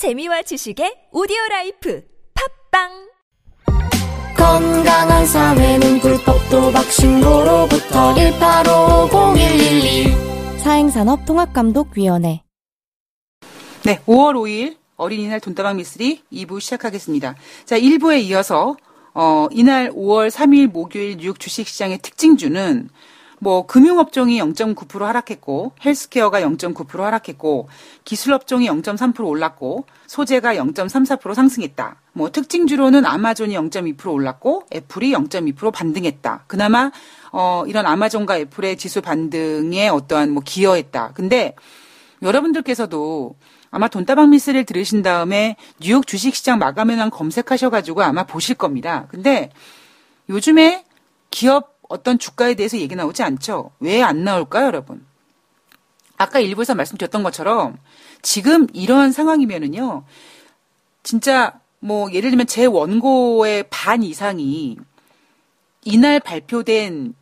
재미와 지식의 audio life 팟빵! 건강한 사회는 불법도박 신고로부터 1850112 사행산업통합감독위원회. 네, 5월 5일 어린이날 돈다방 미스리 2부 시작하겠습니다. 자, 1부에 이어서 어, 이날 5월 3일 목요일 뉴욕 주식시장의 특징주는 뭐 금융업종이 0.9% 하락했고 헬스케어가 0.9% 하락했고 기술업종이 0.3% 올랐고 소재가 0.34% 상승했다. 뭐 특징주로는 아마존이 0.2% 올랐고 애플이 0.2% 반등했다. 그나마 어 이런 아마존과 애플의 지수 반등에 어떠한 뭐 기여했다. 근데 여러분들께서도 아마 돈다방 미스를 들으신 다음에 뉴욕 주식시장 마감 현황 검색하셔가지고 아마 보실 겁니다. 근데 요즘에 기업 어떤 주가에 대해서 얘기 나오지 않죠? 왜 안 나올까요, 여러분? 아까 일부에서 말씀드렸던 것처럼 지금 이런 상황이면은요, 진짜 뭐 예를 들면 제 원고의 반 이상이 이날 발표된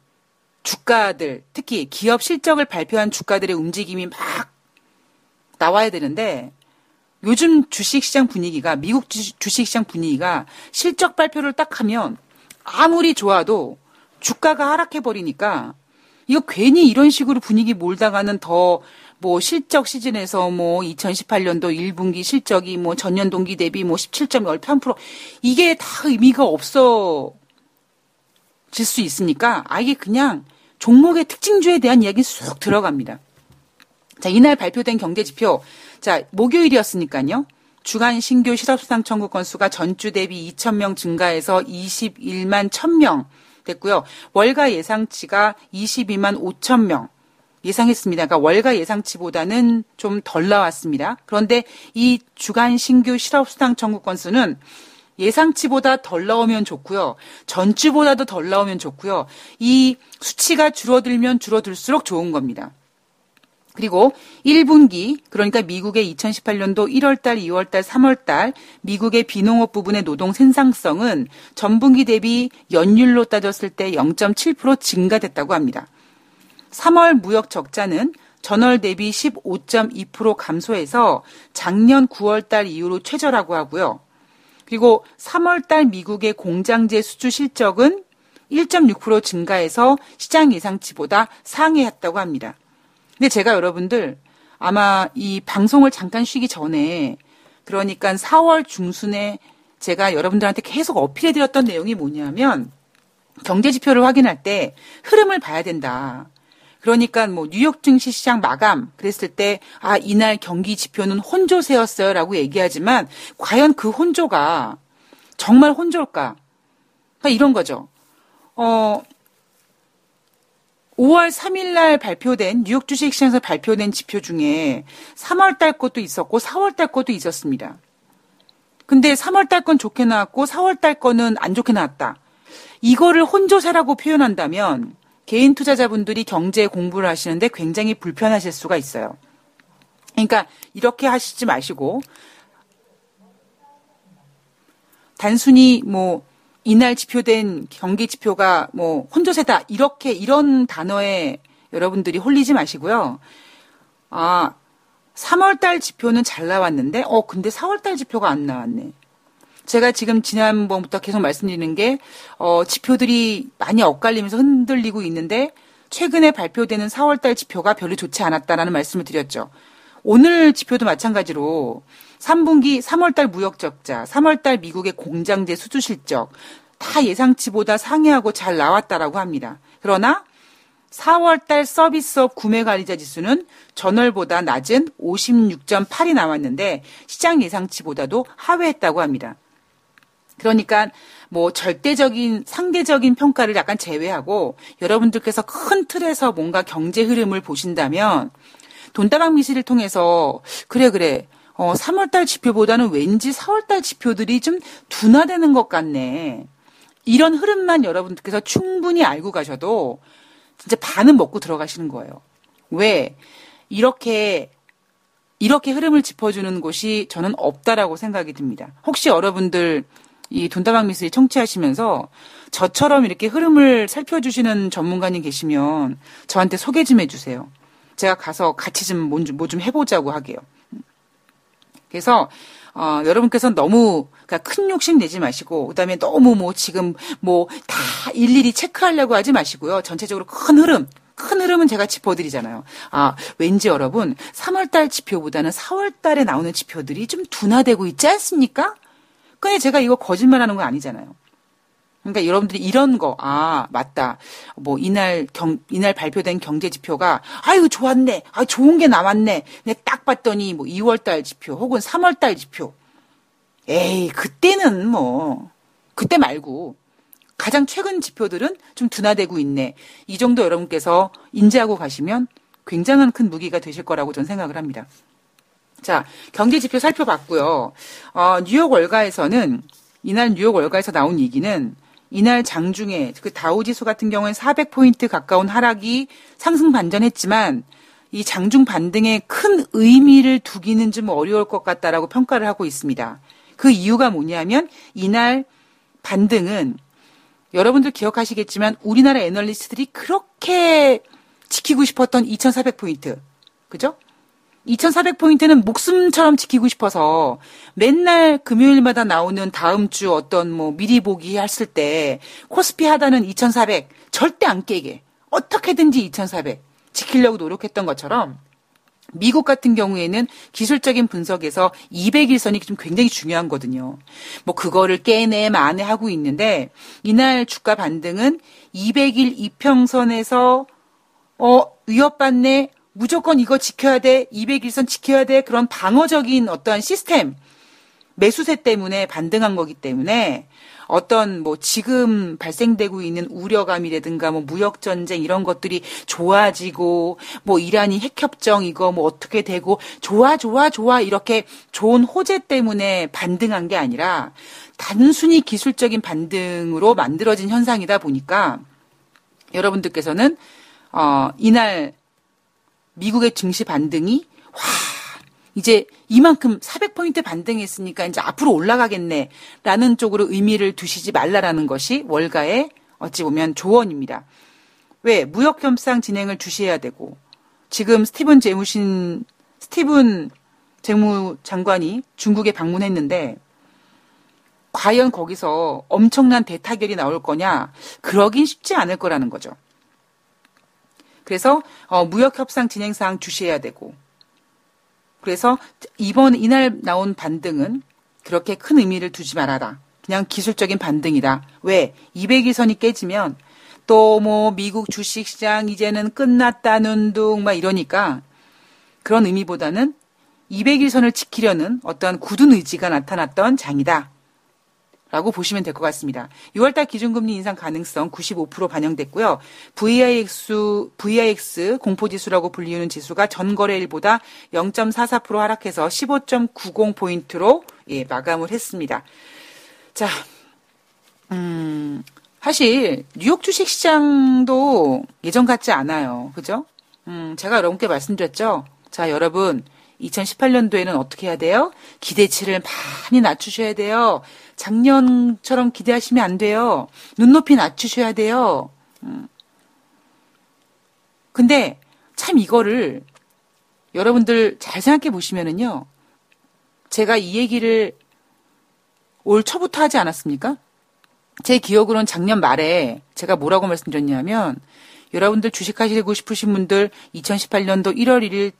주가들, 특히 기업 실적을 발표한 주가들의 움직임이 막 나와야 되는데 요즘 주식시장 분위기가 미국 주식시장 분위기가 실적 발표를 딱 하면 아무리 좋아도 주가가 하락해 버리니까 이거 괜히 이런 식으로 분위기 몰다가는 더 뭐 실적 시즌에서 뭐 2018년도 1분기 실적이 뭐 전년 동기 대비 뭐 17.13% 이게 다 의미가 없어질 수 있으니까 아예 그냥 종목의 특징주에 대한 이야기 쑥 들어갑니다. 자, 이날 발표된 경제 지표. 자, 목요일이었으니까요. 주간 신규 실업수당 청구 건수가 전주 대비 2,000명 증가해서 21만 1,000명 됐고요. 월가 예상치가 22만 5천 명 예상했습니다. 그러니까 월가 예상치보다는 좀 덜 나왔습니다. 그런데 이 주간 신규 실업수당 청구 건수는 예상치보다 덜 나오면 좋고요. 전주보다도 덜 나오면 좋고요. 이 수치가 줄어들면 줄어들수록 좋은 겁니다. 그리고 1분기 그러니까 미국의 2018년도 1월달, 2월달, 3월달 미국의 비농업 부분의 노동 생산성은 전분기 대비 연율로 따졌을 때 0.7% 증가됐다고 합니다. 3월 무역 적자는 전월 대비 15.2% 감소해서 작년 9월달 이후로 최저라고 하고요. 그리고 3월달 미국의 공장재 수주 실적은 1.6% 증가해서 시장 예상치보다 상회했다고 합니다. 근데 제가 여러분들 아마 이 방송을 잠깐 쉬기 전에 그러니까 4월 중순에 제가 여러분들한테 계속 어필해 드렸던 내용이 뭐냐면 경제 지표를 확인할 때 흐름을 봐야 된다. 그러니까 뭐 뉴욕 증시 시장 마감 그랬을 때 아, 이날 경기 지표는 혼조세였어요라고 얘기하지만 과연 그 혼조가 정말 혼조일까? 그러니까 이런 거죠. 어, 5월 3일 날 발표된 뉴욕 주식 시장에서 발표된 지표 중에 3월 달 것도 있었고 4월 달 것도 있었습니다. 근데 3월 달 건 좋게 나왔고 4월 달 거는 안 좋게 나왔다. 이거를 혼조세라고 표현한다면 개인 투자자분들이 경제 공부를 하시는데 굉장히 불편하실 수가 있어요. 그러니까 이렇게 하시지 마시고 단순히 뭐 이날 지표된 경기 지표가 뭐 혼조세다 이렇게 이런 단어에 여러분들이 홀리지 마시고요. 아 3월 달 지표는 잘 나왔는데 어 근데 4월 달 지표가 안 나왔네. 제가 지금 지난번부터 계속 말씀드리는 게 어, 지표들이 많이 엇갈리면서 흔들리고 있는데 최근에 발표되는 4월 달 지표가 별로 좋지 않았다라는 말씀을 드렸죠. 오늘 지표도 마찬가지로 3분기 3월달 무역 적자, 3월달 미국의 공장재 수주 실적 다 예상치보다 상회하고 잘 나왔다라고 합니다. 그러나 4월달 서비스업 구매 관리자 지수는 전월보다 낮은 56.8이 나왔는데 시장 예상치보다도 하회했다고 합니다. 그러니까 뭐 절대적인 상대적인 평가를 약간 제외하고 여러분들께서 큰 틀에서 뭔가 경제 흐름을 보신다면 돈다방 미시를 통해서 그래 그래 어 3월달 지표보다는 왠지 4월달 지표들이 좀 둔화되는 것 같네. 이런 흐름만 여러분들께서 충분히 알고 가셔도 진짜 반은 먹고 들어가시는 거예요. 왜? 이렇게 이렇게 흐름을 짚어주는 곳이 저는 없다라고 생각이 듭니다. 혹시 여러분들 이 돈다방 미스를 청취하시면서 저처럼 이렇게 흐름을 살펴주시는 전문가님 계시면 저한테 소개 좀 해주세요. 제가 가서 같이 좀 뭐좀 뭐 해보자고 하게요. 그래서 어, 여러분께서는 너무 그러니까 큰 욕심 내지 마시고 그다음에 너무 뭐 지금 뭐 다 일일이 체크하려고 하지 마시고요. 전체적으로 큰 흐름 큰 흐름은 제가 짚어드리잖아요. 아, 왠지 여러분, 3월달 지표보다는 4월달에 나오는 지표들이 좀 둔화되고 있지 않습니까? 근데 제가 이거 거짓말 하는 건 아니잖아요. 그러니까 여러분들이 이런 거, 아, 맞다. 뭐, 이날 경, 이날 발표된 경제 지표가, 아유, 좋았네. 아, 좋은 게 나왔네. 근데 딱 봤더니 뭐 2월달 지표 혹은 3월달 지표. 에이, 그때는 뭐, 그때 말고, 가장 최근 지표들은 좀 둔화되고 있네. 이 정도 여러분께서 인지하고 가시면 굉장한 큰 무기가 되실 거라고 저는 생각을 합니다. 자, 경제 지표 살펴봤고요. 어, 뉴욕 월가에서는 이날 뉴욕 월가에서 나온 얘기는 이날 장중에 그 다우 지수 같은 경우는 400포인트 가까운 하락이 상승 반전했지만 이 장중 반등에 큰 의미를 두기는 좀 어려울 것 같다라고 평가를 하고 있습니다. 그 이유가 뭐냐면 이날 반등은 여러분들 기억하시겠지만 우리나라 애널리스트들이 그렇게 지키고 싶었던 2400포인트. 그죠? 2400포인트는 목숨처럼 지키고 싶어서 맨날 금요일마다 나오는 다음 주 어떤 뭐 미리 보기 했을 때 코스피 하다는 2400 절대 안 깨게 어떻게든지 2400 지키려고 노력했던 것처럼 미국 같은 경우에는 기술적인 분석에서 200일선이 좀 굉장히 중요한 거든요. 뭐 그거를 깨내 만에 하고 있는데 이날 주가 반등은 200일 이평선에서 어 위협받네 무조건 이거 지켜야 돼 200일선 지켜야 돼 그런 방어적인 어떠한 시스템 매수세 때문에 반등한 거기 때문에 어떤 뭐 지금 발생되고 있는 우려감이라든가 뭐 무역 전쟁 이런 것들이 좋아지고 뭐 이란이 핵 협정 이거 뭐 어떻게 되고 좋아 좋아 좋아 이렇게 좋은 호재 때문에 반등한 게 아니라 단순히 기술적인 반등으로 만들어진 현상이다 보니까 여러분들께서는 어 이날 미국의 증시 반등이 와 이제 이만큼 400포인트 반등했으니까 이제 앞으로 올라가겠네. 라는 쪽으로 의미를 두시지 말라라는 것이 월가의 어찌 보면 조언입니다. 왜? 무역 협상 진행을 주시해야 되고, 지금 스티븐 재무신, 스티븐 재무장관이 중국에 방문했는데, 과연 거기서 엄청난 대타결이 나올 거냐? 그러긴 쉽지 않을 거라는 거죠. 그래서 어, 무역 협상 진행 사항 주시해야 되고, 그래서 이번 이날 나온 반등은 그렇게 큰 의미를 두지 말아라. 그냥 기술적인 반등이다. 왜? 200일선이 깨지면 또 뭐 미국 주식시장 이제는 끝났다는 둥 막 이러니까 그런 의미보다는 200일선을 지키려는 어떠한 굳은 의지가 나타났던 장이다. 라고 보시면 될 것 같습니다. 6월달 기준금리 인상 가능성 95% 반영됐고요. VIX, VIX 공포지수라고 불리우는 지수가 전거래일보다 0.44% 하락해서 15.90포인트로 예, 마감을 했습니다. 자, 음, 사실 뉴욕 주식 시장도 예전 같지 않아요. 그죠? 음, 제가 여러분께 말씀드렸죠. 자, 여러분 2018년도에는 어떻게 해야 돼요? 기대치를 많이 낮추셔야 돼요. 작년처럼 기대하시면 안 돼요. 눈높이 낮추셔야 돼요. 음. 근데 참 이거를 여러분들 잘 생각해 보시면은요. 제가 이 얘기를 올 초부터 하지 않았습니까? 제 기억으로는 작년 말에 제가 뭐라고 말씀드렸냐면 여러분들 주식하시고 싶으신 분들 2018년도 1월 1일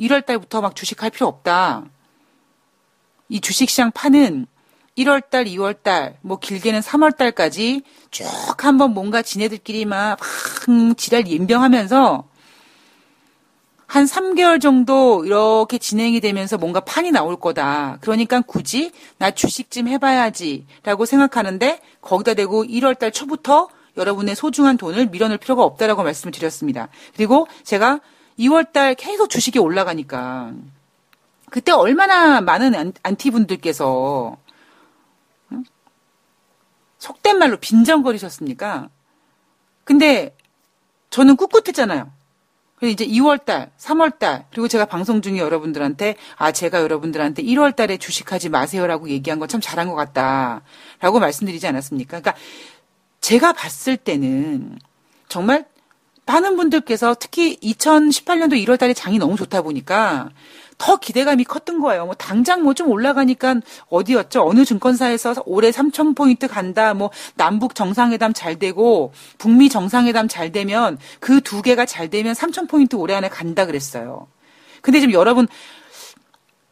1월 달부터 막 주식할 필요 없다. 이 주식시장 파는 1월 달, 2월 달, 뭐 길게는 3월 달까지 쭉 한번 뭔가 지네들끼리 막, 막 지랄 연병하면서 한 3개월 정도 이렇게 진행이 되면서 뭔가 판이 나올 거다. 그러니까 굳이 나 주식 좀 해봐야지 라고 생각하는데 거기다 대고 1월 달 초부터 여러분의 소중한 돈을 밀어넣을 필요가 없다라고 말씀을 드렸습니다. 그리고 제가 2월 달 계속 주식이 올라가니까 그때 얼마나 많은 안티 분들께서 속된 말로 빈정거리셨습니까? 근데 저는 꿋꿋했잖아요. 그래서 이제 2월달, 3월달, 그리고 제가 방송 중에 여러분들한테, 아, 제가 여러분들한테 1월달에 주식하지 마세요라고 얘기한 건 참 잘한 것 같다. 라고 말씀드리지 않았습니까? 그러니까 제가 봤을 때는 정말 많은 분들께서 특히 2018년도 1월 달에 장이 너무 좋다 보니까 더 기대감이 컸던 거예요. 뭐 당장 뭐 좀 올라가니까 어디였죠? 어느 증권사에서 올해 3천 포인트 간다. 뭐 남북 정상회담 잘 되고 북미 정상회담 잘 되면 그 두 개가 잘 되면 3천 포인트 올해 안에 간다 그랬어요. 근데 지금 여러분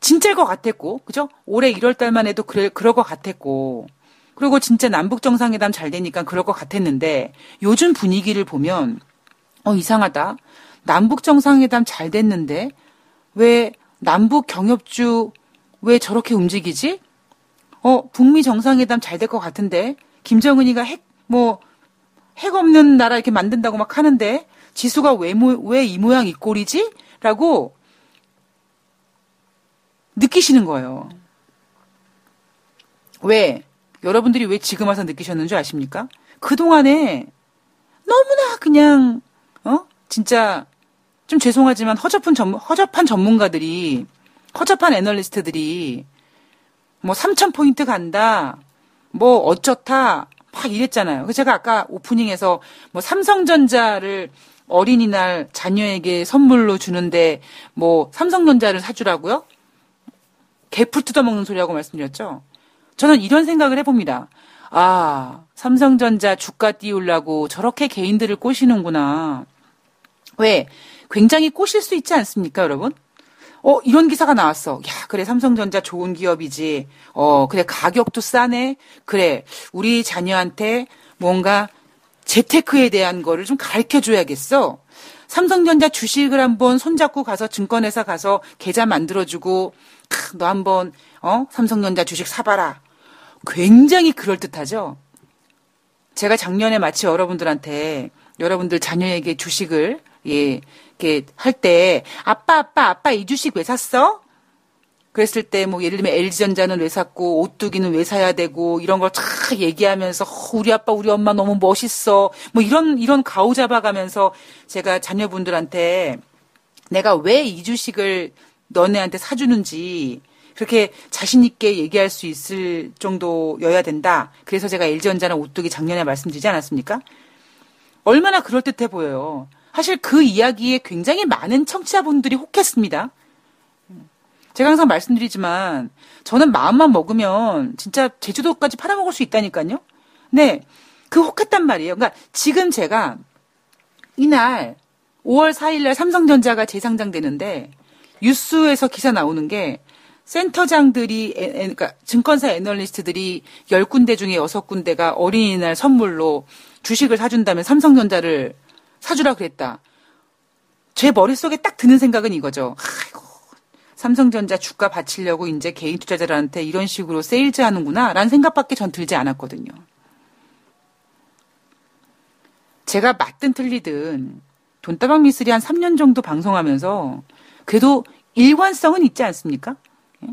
진짜일 것 같았고, 그죠? 올해 1월 달만 해도 그래, 그럴 것 같았고, 그리고 진짜 남북 정상회담 잘 되니까 그럴 것 같았는데, 요즘 분위기를 보면, 어, 이상하다. 남북 정상회담 잘 됐는데, 왜 남북 경협주 왜 저렇게 움직이지? 어, 북미 정상회담 잘 될 것 같은데, 김정은이가 핵, 뭐, 핵 없는 나라 이렇게 만든다고 막 하는데, 지수가 왜, 왜 이 모양 이 꼴이지? 라고 느끼시는 거예요. 왜? 여러분들이 왜 지금 와서 느끼셨는 줄 아십니까? 그동안에 너무나 그냥, 어? 진짜, 좀 죄송하지만 허접한 전문, 허접한 전문가들이, 허접한 애널리스트들이, 뭐 3,000포인트 간다, 뭐 어쩌다, 막 이랬잖아요. 그래서 제가 아까 오프닝에서 뭐 삼성전자를 어린이날 자녀에게 선물로 주는데 뭐 삼성전자를 사주라고요? 개풀 뜯어먹는 소리하고 말씀드렸죠. 저는 이런 생각을 해봅니다. 아, 삼성전자 주가 띄우려고 저렇게 개인들을 꼬시는구나. 왜? 굉장히 꼬실 수 있지 않습니까, 여러분? 어, 이런 기사가 나왔어. 야, 그래, 삼성전자 좋은 기업이지. 어, 그래, 가격도 싸네. 그래, 우리 자녀한테 뭔가 재테크에 대한 거를 좀 가르쳐 줘야겠어. 삼성전자 주식을 한번 손잡고 가서 증권회사 가서 계좌 만들어주고 너 한번 어 삼성전자 주식 사봐라. 굉장히 그럴 듯하죠. 제가 작년에 마치 여러분들한테 여러분들 자녀에게 주식을 예 이렇게 할 때 아빠 아빠 아빠 이 주식 왜 샀어? 그랬을 때 뭐 예를 들면 LG전자는 왜 샀고 오뚜기는 왜 사야 되고 이런 걸 쫙 얘기하면서 우리 아빠 우리 엄마 너무 멋있어 뭐 이런 이런 가오 잡아가면서 제가 자녀분들한테 내가 왜 이 주식을 너네한테 사주는지 그렇게 자신 있게 얘기할 수 있을 정도여야 된다. 그래서 제가 LG전자는 오뚜기 작년에 말씀드리지 않았습니까? 얼마나 그럴듯해 보여요. 사실 그 이야기에 굉장히 많은 청취자분들이 혹했습니다. 제가 항상 말씀드리지만 저는 마음만 먹으면 진짜 제주도까지 팔아먹을 수 있다니까요. 네. 그 혹했단 말이에요. 그러니까 지금 제가 이날 5월 4일날 삼성전자가 재상장되는데 뉴스에서 기사 나오는 게 센터장들이 그러니까 증권사 애널리스트들이 10군데 중에 6군데가 어린이날 선물로 주식을 사준다면 삼성전자를 사주라 그랬다. 제 머릿속에 딱 드는 생각은 이거죠. 아이고 삼성전자 주가 받치려고 이제 개인 투자자들한테 이런 식으로 세일즈 하는구나 라는 생각밖에 전 들지 않았거든요. 제가 맞든 틀리든 돈다방 미스리 한 3년 정도 방송하면서 그래도 일관성은 있지 않습니까? 예?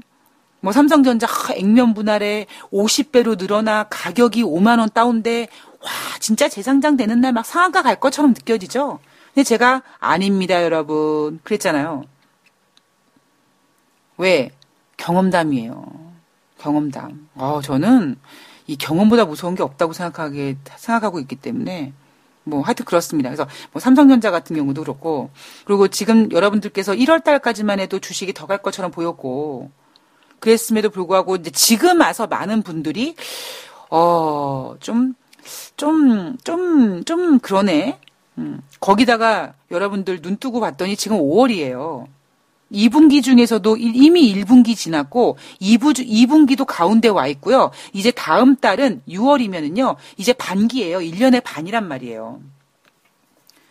뭐 삼성전자 액면 분할에 50배로 늘어나 가격이 5만 원 다운돼 와 진짜 재상장 되는 날 막 상한가 갈 것처럼 느껴지죠. 근데 제가 아닙니다 여러분 그랬잖아요. 왜? 경험담이에요. 경험담. 어, 저는 이 경험보다 무서운 게 없다고 생각하게, 생각하고 있기 때문에, 뭐, 하여튼 그렇습니다. 그래서, 뭐, 삼성전자 같은 경우도 그렇고, 그리고 지금 여러분들께서 1월 달까지만 해도 주식이 더 갈 것처럼 보였고, 그랬음에도 불구하고, 이제 지금 와서 많은 분들이, 어, 좀, 좀, 좀, 좀 그러네. 음, 거기다가 여러분들 눈 뜨고 봤더니 지금 5월이에요. 2분기 중에서도 이미 1분기 지났고 2부 2분기도 가운데 와 있고요. 이제 다음 달은 6월이면은요. 이제 반기예요. 1년의 반이란 말이에요.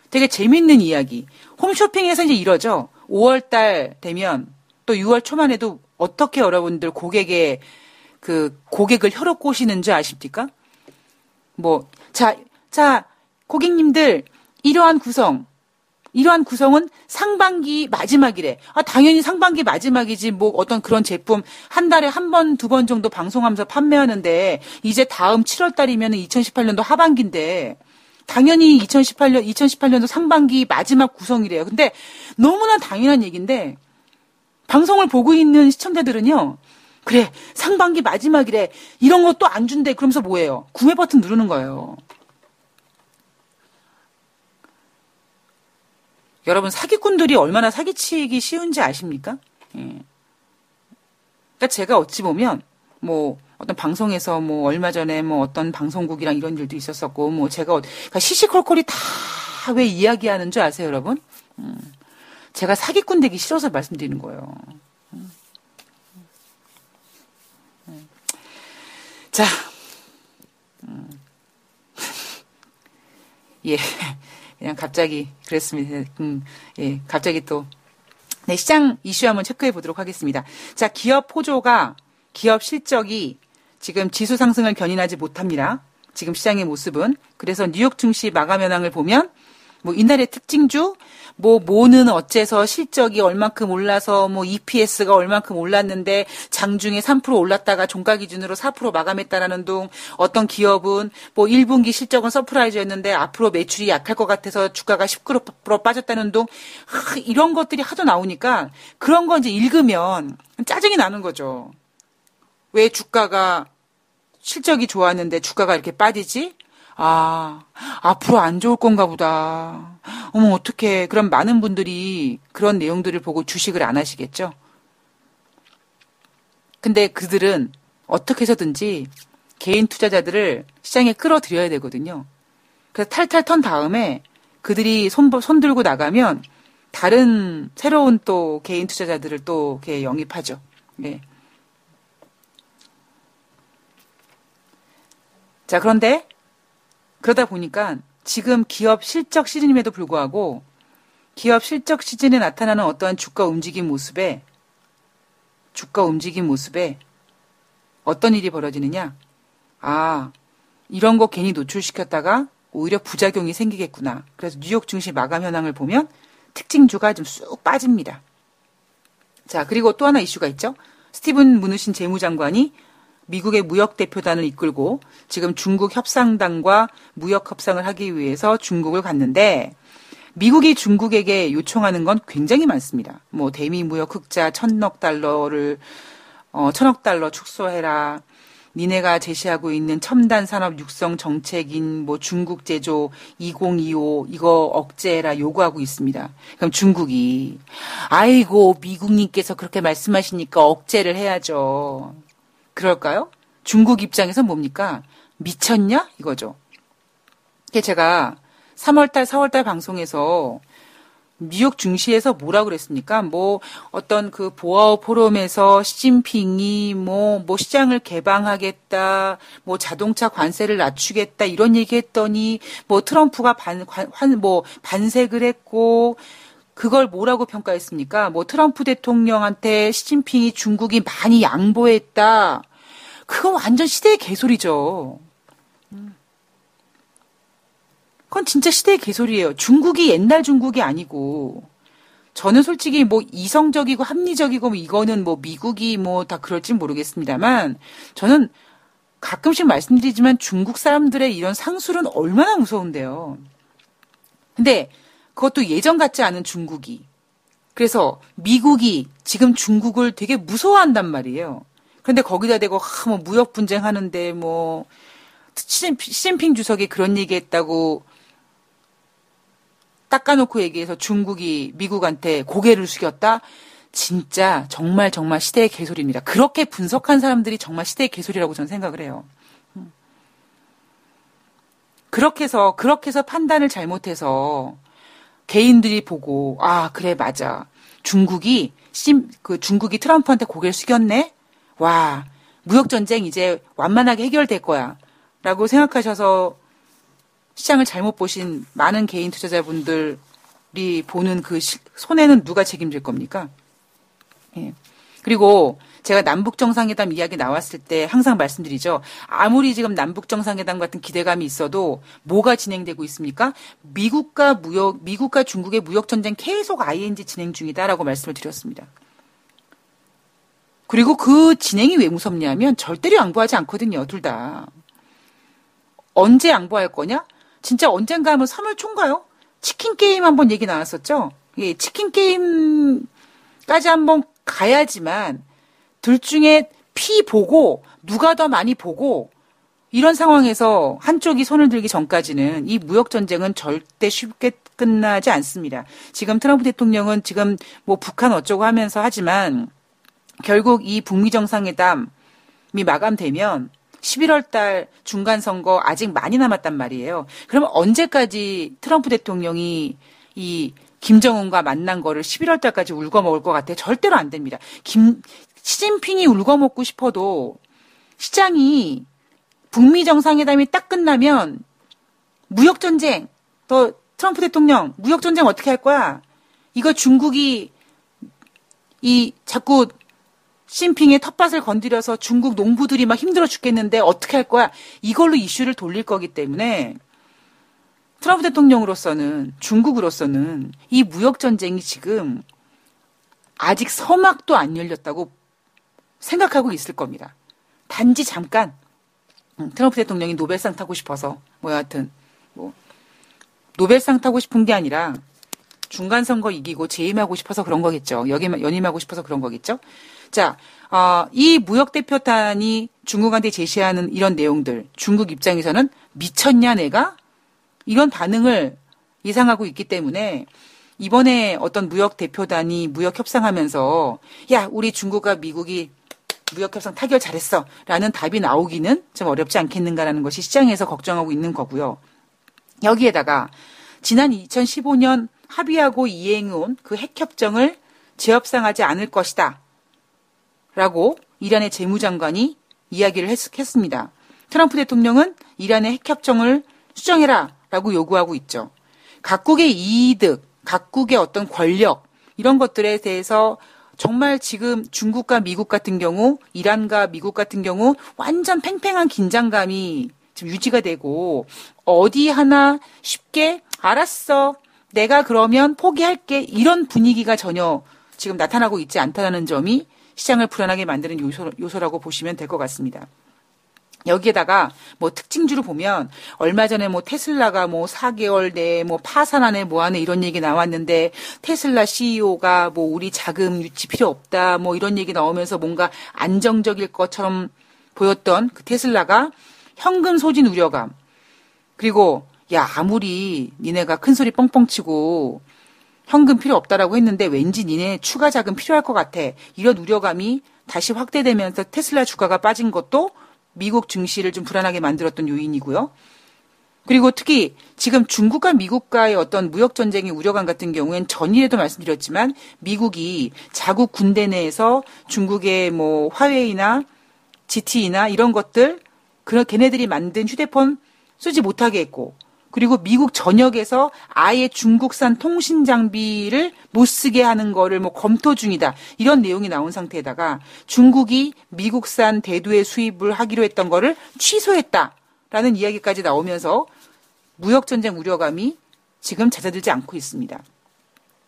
되게 재밌는 이야기. 홈쇼핑에서 이제 이러죠. 5월 달 되면 또 6월 초만 해도 어떻게 여러분들 고객의 그 고객을 혀로 꼬시는지 아십니까? 뭐, 자, 자, 고객님들, 이러한 구성, 이러한 구성은 상반기 마지막이래. 아, 당연히 상반기 마지막이지. 뭐 어떤 그런 제품 한 달에 한 번, 두 번 정도 방송하면서 판매하는데 이제 다음 7월 달이면 2018년도 하반기인데 당연히 2018년, 2018년도 상반기 마지막 구성이래요. 근데 너무나 당연한 얘기인데 방송을 보고 있는 시청자들은요. 그래, 상반기 마지막이래. 이런 것도 안 준대. 그러면서 뭐예요? 구매 버튼 누르는 거예요. 여러분 사기꾼들이 얼마나 사기치기 쉬운지 아십니까? 예. 그러니까 제가 어찌 보면 뭐 어떤 방송에서 뭐 얼마 전에 뭐 어떤 방송국이랑 이런 일도 있었었고 뭐 제가 어- 그러니까 시시콜콜이 다 왜 이야기하는 줄 아세요, 여러분? 음. 제가 사기꾼 되기 싫어서 말씀드리는 거예요. 음. 음. 자, 음. 예, 그냥 갑자기 그랬습니다. 음, 예, 갑자기 또 네, 시장 이슈 한번 체크해 보도록 하겠습니다. 자, 기업 호조가 기업 실적이 지금 지수 상승을 견인하지 못합니다. 지금 시장의 모습은. 그래서 뉴욕 증시 마감 현황을 보면 뭐 이날의 특징주 뭐 뭐는 어째서 실적이 얼만큼 올라서 뭐 EPS가 얼만큼 올랐는데 장중에 3% 올랐다가 종가 기준으로 4% 마감했다라는 둥 어떤 기업은 뭐 1분기 실적은 서프라이즈였는데 앞으로 매출이 약할 것 같아서 주가가 10% 빠졌다는 둥 하, 이런 것들이 하도 나오니까 그런 거 이제 읽으면 짜증이 나는 거죠. 왜 주가가 실적이 좋았는데 주가가 이렇게 빠지지? 아, 앞으로 안 좋을 건가 보다. 어머, 어떡해. 그럼 많은 분들이 그런 내용들을 보고 주식을 안 하시겠죠? 근데 그들은 어떻게 해서든지 개인 투자자들을 시장에 끌어들여야 되거든요. 그래서 탈탈 턴 다음에 그들이 손, 손 들고 나가면 다른 새로운 또 개인 투자자들을 또 이렇게 영입하죠. 예. 자, 그런데 그러다 보니까 지금 기업 실적 시즌임에도 불구하고 기업 실적 시즌에 나타나는 어떠한 주가 움직임 모습에 주가 움직임 모습에 어떤 일이 벌어지느냐? 아, 이런 거 괜히 노출시켰다가 오히려 부작용이 생기겠구나. 그래서 뉴욕 증시 마감 현황을 보면 특징주가 좀 쑥 빠집니다. 자, 그리고 또 하나 이슈가 있죠. 스티븐 무누신 재무장관이 미국의 무역 대표단을 이끌고 지금 중국 협상단과 무역 협상을 하기 위해서 중국을 갔는데 미국이 중국에게 요청하는 건 굉장히 많습니다. 뭐 대미 무역 흑자 천억 달러를 어 천억 달러 축소해라. 니네가 제시하고 있는 첨단 산업 육성 정책인 뭐 중국 제조 2025 이거 억제해라 요구하고 있습니다. 그럼 중국이 아이고 미국님께서 그렇게 말씀하시니까 억제를 해야죠. 그럴까요? 중국 입장에서 뭡니까? 미쳤냐? 이거죠. 제가 3월달, 4월달 방송에서 뉴욕 증시에서 뭐라 그랬습니까? 뭐 어떤 그 보아오 포럼에서 시진핑이 뭐, 뭐 시장을 개방하겠다, 뭐 자동차 관세를 낮추겠다 이런 얘기했더니 뭐 트럼프가 반, 관, 뭐 반색을 했고 그걸 뭐라고 평가했습니까? 뭐 트럼프 대통령한테 시진핑이 중국이 많이 양보했다. 그건 완전 시대의 개소리죠. 그건 진짜 시대의 개소리예요. 중국이 옛날 중국이 아니고 저는 솔직히 뭐 이성적이고 합리적이고 뭐 이거는 뭐 미국이 뭐 다 그럴지 모르겠습니다만 저는 가끔씩 말씀드리지만 중국 사람들의 이런 상술은 얼마나 무서운데요. 근데 그것도 예전 같지 않은 중국이. 그래서 미국이 지금 중국을 되게 무서워한단 말이에요. 그런데 거기다 대고 하, 뭐 무역 분쟁 하는데 뭐 시진핑 주석이 그런 얘기했다고 닦아놓고 얘기해서 중국이 미국한테 고개를 숙였다? 진짜 정말 정말 시대의 개소리입니다. 그렇게 분석한 사람들이 정말 시대의 개소리라고 저는 생각을 해요. 음. 그렇게 해서 그렇게 해서 판단을 잘못해서 개인들이 보고 아 그래 맞아 중국이 심, 그 중국이 트럼프한테 고개를 숙였네 와 무역 전쟁 이제 완만하게 해결될 거야라고 생각하셔서 시장을 잘못 보신 많은 개인 투자자분들이 보는 그 시, 손해는 누가 책임질 겁니까? 예. 그리고 제가 남북 정상회담 이야기 나왔을 때 항상 말씀드리죠. 아무리 지금 남북 정상회담 같은 기대감이 있어도 뭐가 진행되고 있습니까? 미국과 무역, 미국과 중국의 무역 전쟁 계속 ING 진행 중이다라고 말씀을 드렸습니다. 그리고 그 진행이 왜 무섭냐면 절대로 양보하지 않거든요, 둘 다. 언제 양보할 거냐? 진짜 언젠가 하면 3월 초인가요? 치킨 게임 한번 얘기 나왔었죠? 예, 치킨 게임까지 한번 가야지만 둘 중에 피 보고 누가 더 많이 보고 이런 상황에서 한쪽이 손을 들기 전까지는 이 무역 전쟁은 절대 쉽게 끝나지 않습니다. 지금 트럼프 대통령은 지금 뭐 북한 어쩌고 하면서 하지만 결국 이 북미 정상회담이 마감되면 11월 달 중간 선거 아직 많이 남았단 말이에요. 그러면 언제까지 트럼프 대통령이 이 김정은과 만난 거를 11월 달까지 울고 먹을 것 같아요? 절대로 안 됩니다. 김 시진핑이 울고 먹고 싶어도 시장이 북미 정상회담이 딱 끝나면 무역 전쟁 더 트럼프 대통령 무역 전쟁 어떻게 할 거야? 이거 중국이 이 자꾸 심핑의 텃밭을 건드려서 중국 농부들이 막 힘들어 죽겠는데 어떻게 할 거야? 이걸로 이슈를 돌릴 거기 때문에 트럼프 대통령으로서는 중국으로서는 이 무역 전쟁이 지금 아직 서막도 안 열렸다고 생각하고 있을 겁니다. 단지 잠깐 음, 트럼프 대통령이 노벨상 타고 싶어서 뭐 여하튼 뭐 노벨상 타고 싶은 게 아니라 중간 선거 이기고 재임하고 싶어서 그런 거겠죠. 여기 연임하고 싶어서 그런 거겠죠. 자, 어, 이 무역 대표단이 중국한테 제시하는 이런 내용들, 중국 입장에서는 미쳤냐 내가 이런 반응을 예상하고 있기 때문에 이번에 어떤 무역 대표단이 무역 협상하면서 야 우리 중국과 미국이 무역 협상 타결 잘했어 라는 답이 나오기는 좀 어렵지 않겠는가라는 것이 시장에서 걱정하고 있는 거고요. 여기에다가 지난 2015년 합의하고 이행해온 그 핵협정을 재협상하지 않을 것이다. 라고 이란의 재무장관이 이야기를 했, 했습니다. 트럼프 대통령은 이란의 핵협정을 수정해라 라고 요구하고 있죠. 각국의 이득, 각국의 어떤 권력, 이런 것들에 대해서 정말 지금 중국과 미국 같은 경우, 이란과 미국 같은 경우 완전 팽팽한 긴장감이 지금 유지가 되고 어디 하나 쉽게 알았어. 내가 그러면 포기할게. 이런 분위기가 전혀 지금 나타나고 있지 않다는 점이 시장을 불안하게 만드는 요소, 요소라고 보시면 될 것 같습니다. 여기에다가 뭐 특징주를 보면 얼마 전에 뭐 테슬라가 뭐 4개월 내에 뭐 파산하네 뭐하네 이런 얘기 나왔는데 테슬라 CEO가 뭐 우리 자금 유치 필요 없다 뭐 이런 얘기 나오면서 뭔가 안정적일 것처럼 보였던 그 테슬라가 현금 소진 우려감. 그리고 야 아무리 니네가 큰 소리 뻥뻥 치고 현금 필요 없다라고 했는데 왠지 니네 추가 자금 필요할 것 같아. 이런 우려감이 다시 확대되면서 테슬라 주가가 빠진 것도 미국 증시를 좀 불안하게 만들었던 요인이고요. 그리고 특히 지금 중국과 미국과의 어떤 무역 전쟁의 우려감 같은 경우엔 전일에도 말씀드렸지만 미국이 자국 군대 내에서 중국의 뭐 화웨이나 GT나 이런 것들 그런 걔네들이 만든 휴대폰 쓰지 못하게 했고 그리고 미국 전역에서 아예 중국산 통신 장비를 못 쓰게 하는 거를 뭐 검토 중이다. 이런 내용이 나온 상태에다가 중국이 미국산 대두의 수입을 하기로 했던 거를 취소했다라는 이야기까지 나오면서 무역 전쟁 우려감이 지금 잦아들지 않고 있습니다.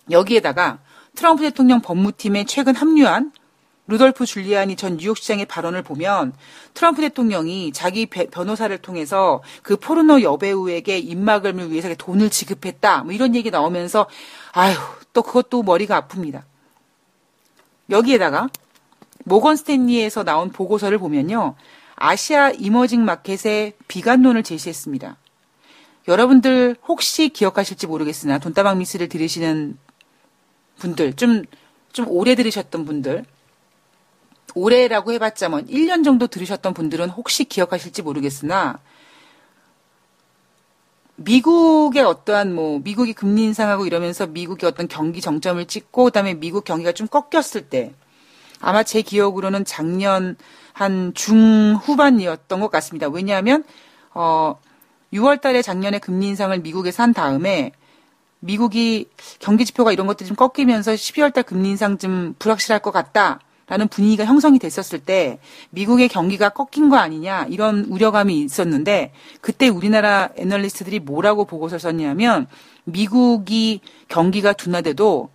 여기에다가 트럼프 대통령 법무팀에 최근 합류한 루돌프 줄리아니 전 뉴욕시장의 발언을 보면 트럼프 대통령이 자기 변호사를 통해서 그 포르노 여배우에게 입막음을 위해서 돈을 지급했다. 뭐 이런 얘기 나오면서 아휴 또 그것도 머리가 아픕니다. 여기에다가 모건 스탠리에서 나온 보고서를 보면요. 아시아 이머징 마켓의 비관론을 제시했습니다. 여러분들 혹시 기억하실지 모르겠으나 돈다방 미스리를 들으시는 분들 좀 좀 오래 들으셨던 분들 올해라고 해봤자 뭐 1년 정도 들으셨던 분들은 혹시 기억하실지 모르겠으나 미국의 어떠한 뭐 미국이 금리 인상하고 이러면서 미국의 어떤 경기 정점을 찍고 그다음에 미국 경기가 좀 꺾였을 때 아마 제 기억으로는 작년 한 중후반이었던 것 같습니다. 왜냐하면 어 6월 달에 작년에 금리 인상을 미국에서 한 다음에 미국이 경기 지표가 이런 것들이 좀 꺾이면서 12월 달 금리 인상 좀 불확실할 것 같다. 라는 분위기가 형성이 됐었을 때 미국의 경기가 꺾인 거 아니냐 이런 우려감이 있었는데 그때 우리나라 애널리스트들이 뭐라고 보고서 썼냐면 미국이 경기가 둔화돼도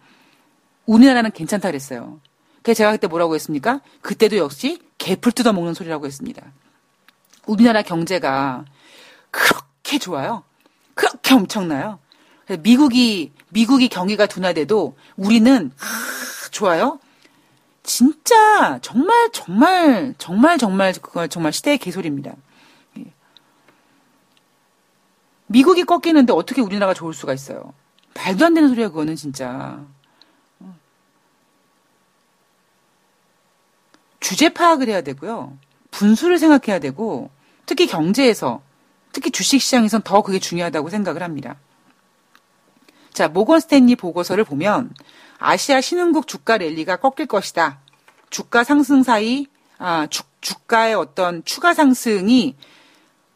우리나라는 괜찮다 그랬어요. 그래서 제가 그때 뭐라고 했습니까? 그때도 역시 개풀 뜯어먹는 소리라고 했습니다. 우리나라 경제가 그렇게 좋아요. 그렇게 엄청나요. 미국이 미국이 경기가 둔화돼도 우리는 아, 좋아요. 진짜 정말 정말 정말 정말 그걸 정말 시대의 개소리입니다. 예. 미국이 꺾이는데 어떻게 우리나라가 좋을 수가 있어요? 말도 안 되는 소리야, 그거는 진짜. 주제 파악을 해야 되고요. 분수를 생각해야 되고, 특히 경제에서, 특히 주식시장에선 더 그게 중요하다고 생각을 합니다. 자, 모건 스탠리 보고서를 보면, 아시아 신흥국 주가 랠리가 꺾일 것이다. 주가 상승 사이, 아, 주, 주가의 어떤 추가 상승이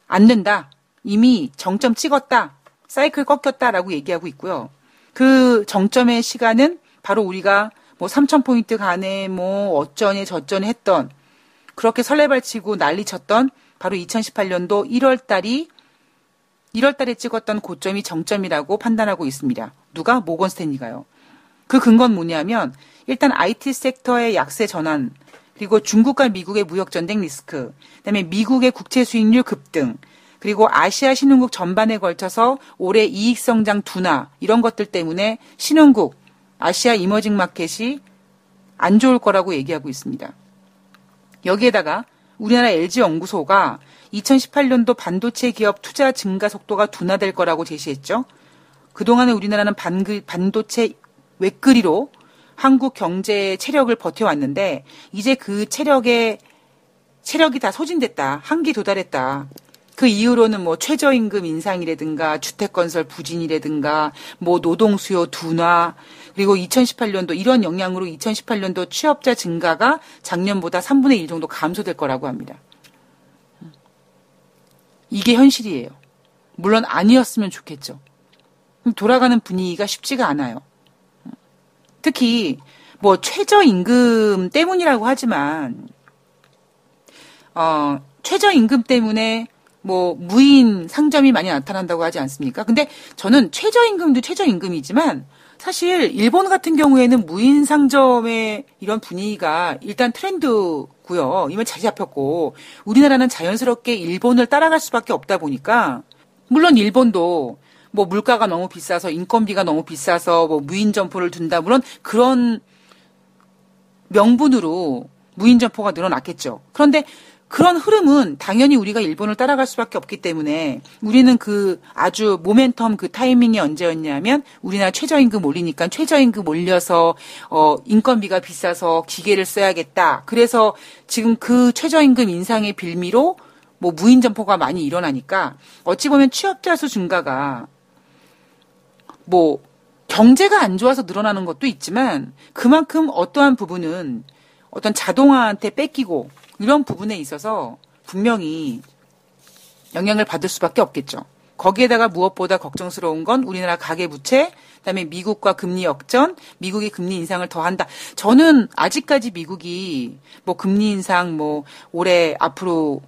안 된다. 이미 정점 찍었다. 사이클 꺾였다라고 얘기하고 있고요. 그 정점의 시간은 바로 우리가 뭐 3,000포인트 간에 뭐 어쩌니 저쩌니 했던 그렇게 설레발치고 난리쳤던 바로 2018년도 1월 달이 1월 달에 찍었던 고점이 정점이라고 판단하고 있습니다. 누가? 모건 스탠리가요. 그 근거는 뭐냐면 일단 IT 섹터의 약세 전환 그리고 중국과 미국의 무역 전쟁 리스크, 그다음에 미국의 국채 수익률 급등, 그리고 아시아 신흥국 전반에 걸쳐서 올해 이익 성장 둔화 이런 것들 때문에 신흥국 아시아 이머징 마켓이 안 좋을 거라고 얘기하고 있습니다. 여기에다가 우리나라 LG 연구소가 2018년도 반도체 기업 투자 증가 속도가 둔화될 거라고 제시했죠. 그동안에 우리나라는 반도체 외끌이로 한국 경제의 체력을 버텨왔는데 이제 그 체력의 체력이 다 소진됐다. 한기 도달했다. 그 이후로는 뭐 최저임금 인상이라든가 주택건설 부진이라든가 뭐 노동수요 둔화 그리고 2018년도 이런 영향으로 2018년도 취업자 증가가 작년보다 3분의 1 정도 감소될 거라고 합니다. 이게 현실이에요. 물론 아니었으면 좋겠죠. 돌아가는 분위기가 쉽지가 않아요. 특히 뭐 최저임금 때문이라고 하지만 어 최저임금 때문에 뭐 무인 상점이 많이 나타난다고 하지 않습니까? 근데 저는 최저임금도 최저임금이지만 사실 일본 같은 경우에는 무인 상점의 이런 분위기가 일단 트렌드고요. 이미 자리 잡혔고 우리나라는 자연스럽게 일본을 따라갈 수밖에 없다 보니까 물론 일본도 뭐 물가가 너무 비싸서 인건비가 너무 비싸서 뭐 무인 점포를 둔다 물론 그런 명분으로 무인 점포가 늘어났겠죠. 그런데 그런 흐름은 당연히 우리가 일본을 따라갈 수밖에 없기 때문에 우리는 그 아주 모멘텀 그 타이밍이 언제였냐면 우리나라 최저임금 올리니까 최저임금 올려서 어 인건비가 비싸서 기계를 써야겠다. 그래서 지금 그 최저임금 인상의 빌미로 뭐 무인 점포가 많이 일어나니까 어찌 보면 취업자 수 증가가 뭐 경제가 안 좋아서 늘어나는 것도 있지만 그만큼 어떠한 부분은 어떤 자동화한테 뺏기고 이런 부분에 있어서 분명히 영향을 받을 수밖에 없겠죠. 거기에다가 무엇보다 걱정스러운 건 우리나라 가계부채, 그다음에 미국과 금리 역전, 미국이 금리 인상을 더한다. 저는 아직까지 미국이 뭐 금리 인상 뭐 올해 앞으로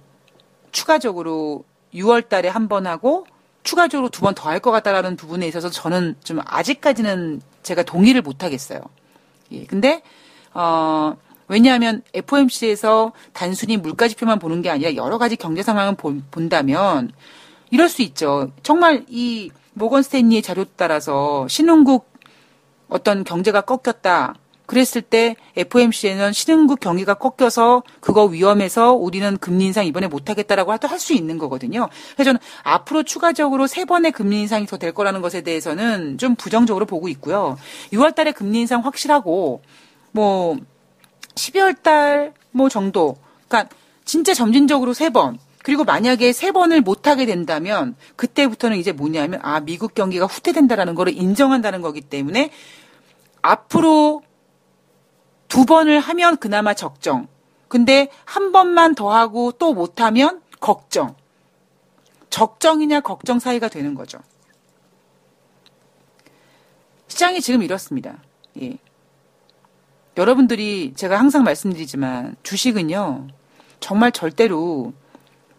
추가적으로 6월 달에 한 번 하고 추가적으로 두 번 더 할 것 같다라는 부분에 있어서 저는 좀 아직까지는 제가 동의를 못 하겠어요. 예. 근데 어 왜냐하면 FOMC에서 단순히 물가 지표만 보는 게 아니라 여러 가지 경제 상황을 본다면 이럴 수 있죠. 정말 이 모건 스탠리의 자료 따라서 신흥국 어떤 경제가 꺾였다. 그랬을 때 FOMC에는 신흥국 경기가 꺾여서 그거 위험해서 우리는 금리 인상 이번에 못하겠다라고 할수 있는 거거든요. 그래서 저는 앞으로 추가적으로 세 번의 금리 인상이 더 될 거라는 것에 대해서는 좀 부정적으로 보고 있고요. 6월 달에 금리 인상 확실하고 뭐 12월 달 뭐 정도 그러니까 진짜 점진적으로 세 번. 그리고 만약에 세 번을 못 하게 된다면 그때부터는 이제 뭐냐면 아 미국 경기가 후퇴된다라는 거를 인정한다는 거기 때문에 앞으로 두 번을 하면 그나마 적정. 근데 한 번만 더 하고 또 못하면 걱정. 적정이냐 걱정 사이가 되는 거죠. 시장이 지금 이렇습니다. 예. 여러분들이 제가 항상 말씀드리지만 주식은요, 정말 절대로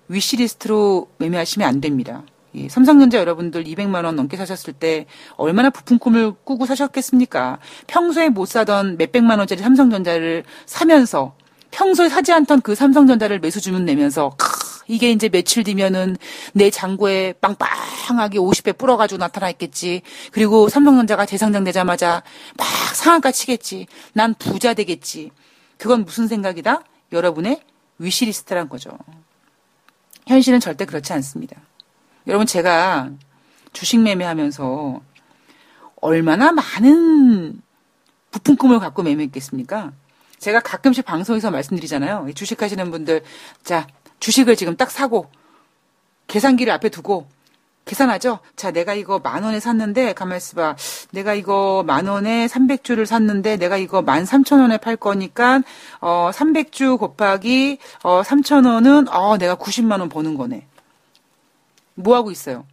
위시리스트로 매매하시면 안 됩니다. 예, 삼성전자 여러분들 200만 원 넘게 사셨을 때 얼마나 부푼 꿈을 꾸고 사셨겠습니까? 평소에 못 사던 몇백만 원짜리 삼성전자를 사면서 평소에 사지 않던 그 삼성전자를 매수 주문 내면서 크, 이게 이제 며칠 뒤면은 내 잔고에 빵빵하게 50배 불어가지고 나타나 있겠지. 그리고 삼성전자가 재상장 되자마자 막 상한가 치겠지. 난 부자 되겠지. 그건 무슨 생각이다? 여러분의 위시리스트란 거죠. 현실은 절대 그렇지 않습니다. 여러분 제가 주식 매매하면서 얼마나 많은 부푼 꿈을 갖고 매매했겠습니까? 제가 가끔씩 방송에서 말씀드리잖아요. 주식 하시는 분들, 자, 주식을 지금 딱 사고, 계산기를 앞에 두고, 계산하죠? 자, 내가 이거 만 원에 샀는데, 가만있어 봐. 내가 이거 만 원에 300주를 샀는데, 내가 이거 만 3천 원에 팔 거니까, 어, 300주 곱하기, 어, 3천 원은, 어, 내가 90만 원 버는 거네. 뭐 하고 있어요?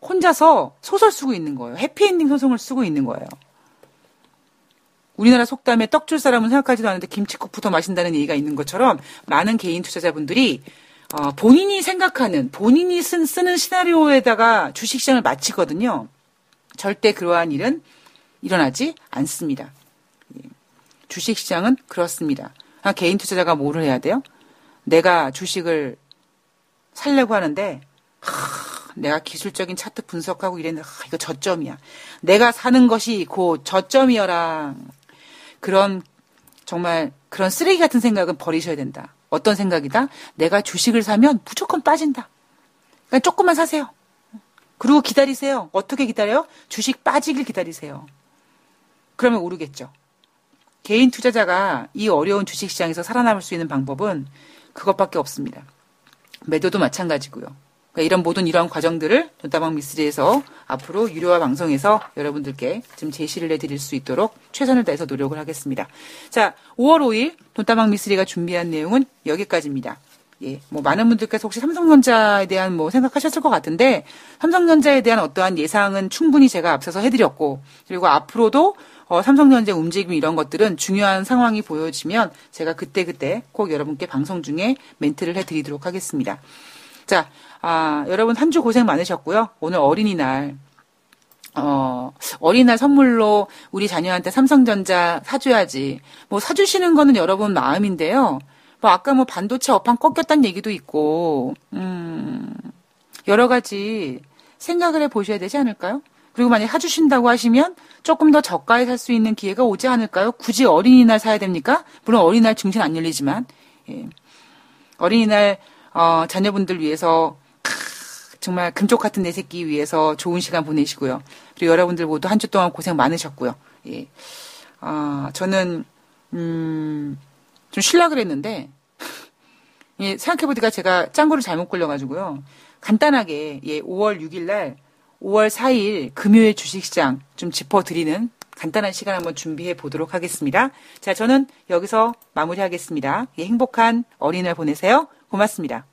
혼자서 소설 쓰고 있는 거예요. 해피엔딩 소송을 쓰고 있는 거예요. 우리나라 속담에 떡 줄 사람은 생각하지도 않는데 김치국부 터 마신다는 얘기가 있는 것처럼 많은 개인 투자자분들이 어, 본인이 생각하는 본인이 쓴, 쓰는 시나리오에다가 주식시장을 마치거든요. 절대 그러한 일은 일어나지 않습니다. 예. 주식시장은 그렇습니다. 아, 개인 투자자가 뭐를 해야 돼요? 내가 주식을 살려고 하는데 하, 내가 기술적인 차트 분석하고 이랬는데 하, 이거 저점이야. 내가 사는 것이 곧 저점이어라. 그런 정말 그런 쓰레기 같은 생각은 버리셔야 된다. 어떤 생각이다? 내가 주식을 사면 무조건 빠진다. 그러니까 조금만 사세요. 그리고 기다리세요. 어떻게 기다려요? 주식 빠지길 기다리세요. 그러면 오르겠죠. 개인 투자자가 이 어려운 주식 시장에서 살아남을 수 있는 방법은 그것밖에 없습니다. 매도도 마찬가지고요. 그러니까 이런 모든 이러한 과정들을 돈다방 미스리에서 앞으로 유료화 방송에서 여러분들께 좀 제시를 해드릴 수 있도록 최선을 다해서 노력을 하겠습니다. 자, 5월 5일 돈다방 미스리가 준비한 내용은 여기까지입니다. 예, 뭐 많은 분들께서 혹시 삼성전자에 대한 뭐 생각하셨을 것 같은데 삼성전자에 대한 어떠한 예상은 충분히 제가 앞서서 해드렸고 그리고 앞으로도 어, 삼성전자 움직임 이런 것들은 중요한 상황이 보여지면 제가 그때그때 꼭 여러분께 방송 중에 멘트를 해드리도록 하겠습니다. 자, 아, 여러분 한 주 고생 많으셨고요. 오늘 어린이날, 어, 어린이날 선물로 우리 자녀한테 삼성전자 사줘야지. 뭐 사주시는 거는 여러분 마음인데요. 뭐 아까 뭐 반도체 업황 꺾였다는 얘기도 있고, 음, 여러 가지 생각을 해 보셔야 되지 않을까요? 그리고 만약 사주신다고 하시면 조금 더 저가에 살 수 있는 기회가 오지 않을까요? 굳이 어린이날 사야 됩니까? 물론 어린이날 중심 안 열리지만, 예. 어린이날, 어, 자녀분들 위해서 정말 금쪽 같은 내 새끼 위해서 좋은 시간 보내시고요. 그리고 여러분들 모두 한 주 동안 고생 많으셨고요. 예. 아, 저는, 음, 좀 실락을 했는데, 예, 생각해보니까 제가 짱구를 잘못 걸려가지고요. 간단하게, 예, 5월 6일 날, 5월 4일 금요일 주식시장 좀 짚어드리는 간단한 시간 한번 준비해 보도록 하겠습니다. 자, 저는 여기서 마무리하겠습니다. 예, 행복한 어린이날 보내세요. 고맙습니다.